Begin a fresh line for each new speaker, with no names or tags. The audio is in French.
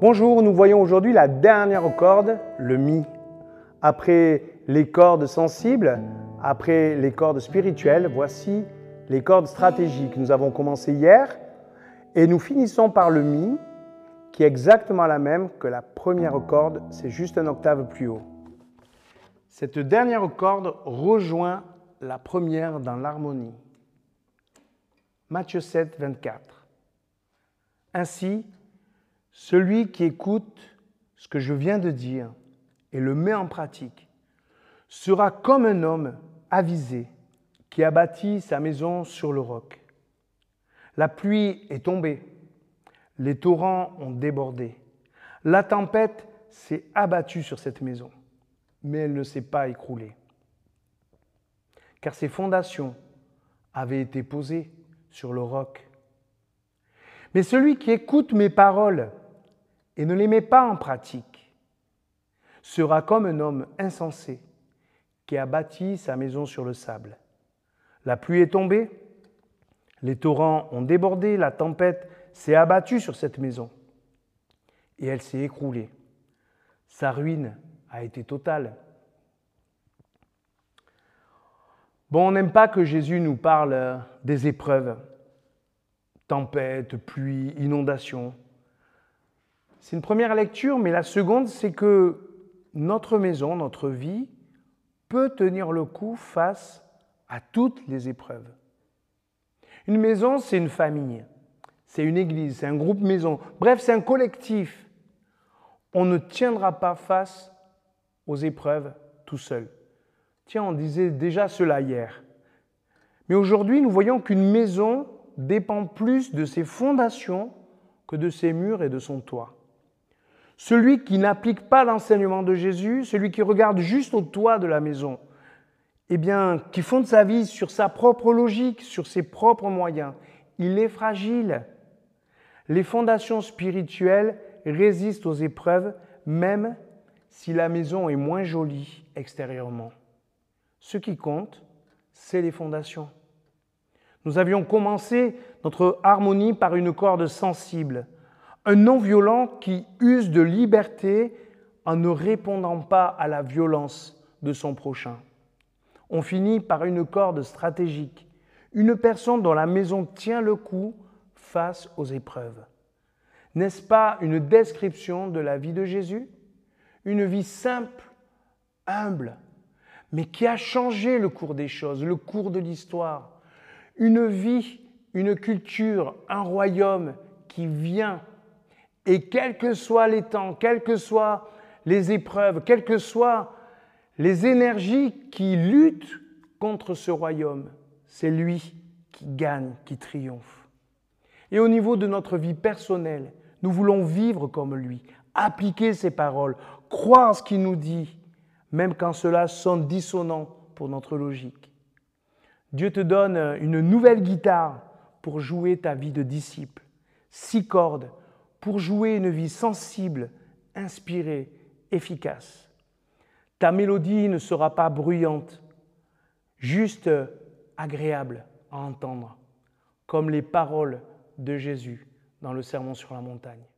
Bonjour, nous voyons aujourd'hui la dernière corde, le Mi. Après les cordes sensibles, après les cordes spirituelles, voici les cordes stratégiques. Nous avons commencé hier et nous finissons par le Mi, qui est exactement la même que la première corde, c'est juste un octave plus haut. Cette dernière corde rejoint la première dans l'harmonie. Matthieu 7, 24. Ainsi, celui qui écoute ce que je viens de dire et le met en pratique sera comme un homme avisé qui a bâti sa maison sur le roc. La pluie est tombée, les torrents ont débordé, la tempête s'est abattue sur cette maison, mais elle ne s'est pas écroulée, car ses fondations avaient été posées sur le roc. Mais celui qui écoute mes paroles et ne les met pas en pratique sera comme un homme insensé qui a bâti sa maison sur le sable. La pluie est tombée, les torrents ont débordé, la tempête s'est abattue sur cette maison et elle s'est écroulée. Sa ruine a été totale. Bon, on n'aime pas que Jésus nous parle des épreuves, tempête, pluie, inondation. C'est une première lecture, mais la seconde, c'est que notre maison, notre vie, peut tenir le coup face à toutes les épreuves. Une maison, c'est une famille, c'est une église, c'est un groupe maison, bref, c'est un collectif. On ne tiendra pas face aux épreuves tout seul. Tiens, on disait déjà cela hier. Mais aujourd'hui, nous voyons qu'une maison dépend plus de ses fondations que de ses murs et de son toit. Celui qui n'applique pas l'enseignement de Jésus, celui qui regarde juste au toit de la maison, eh bien, qui fonde sa vie sur sa propre logique, sur ses propres moyens, il est fragile. Les fondations spirituelles résistent aux épreuves, même si la maison est moins jolie extérieurement. Ce qui compte, c'est les fondations. Nous avions commencé notre harmonie par une corde sensible, un non-violent qui use de liberté en ne répondant pas à la violence de son prochain. On finit par une corde stratégique, une personne dont la maison tient le coup face aux épreuves. N'est-ce pas une description de la vie de Jésus? Une vie simple, humble, mais qui a changé le cours des choses, le cours de l'histoire. Une vie, une culture, un royaume qui vient et quels que soient les temps, quelles que soient les épreuves, quelles que soient les énergies qui luttent contre ce royaume, c'est lui qui gagne, qui triomphe. Et au niveau de notre vie personnelle, nous voulons vivre comme lui, appliquer ses paroles, croire ce qu'il nous dit, même quand cela sonne dissonant pour notre logique. Dieu te donne une nouvelle guitare pour jouer ta vie de disciple. Six cordes pour jouer une vie sensible, inspirée, efficace. Ta mélodie ne sera pas bruyante, juste agréable à entendre, comme les paroles de Jésus dans le Sermon sur la montagne.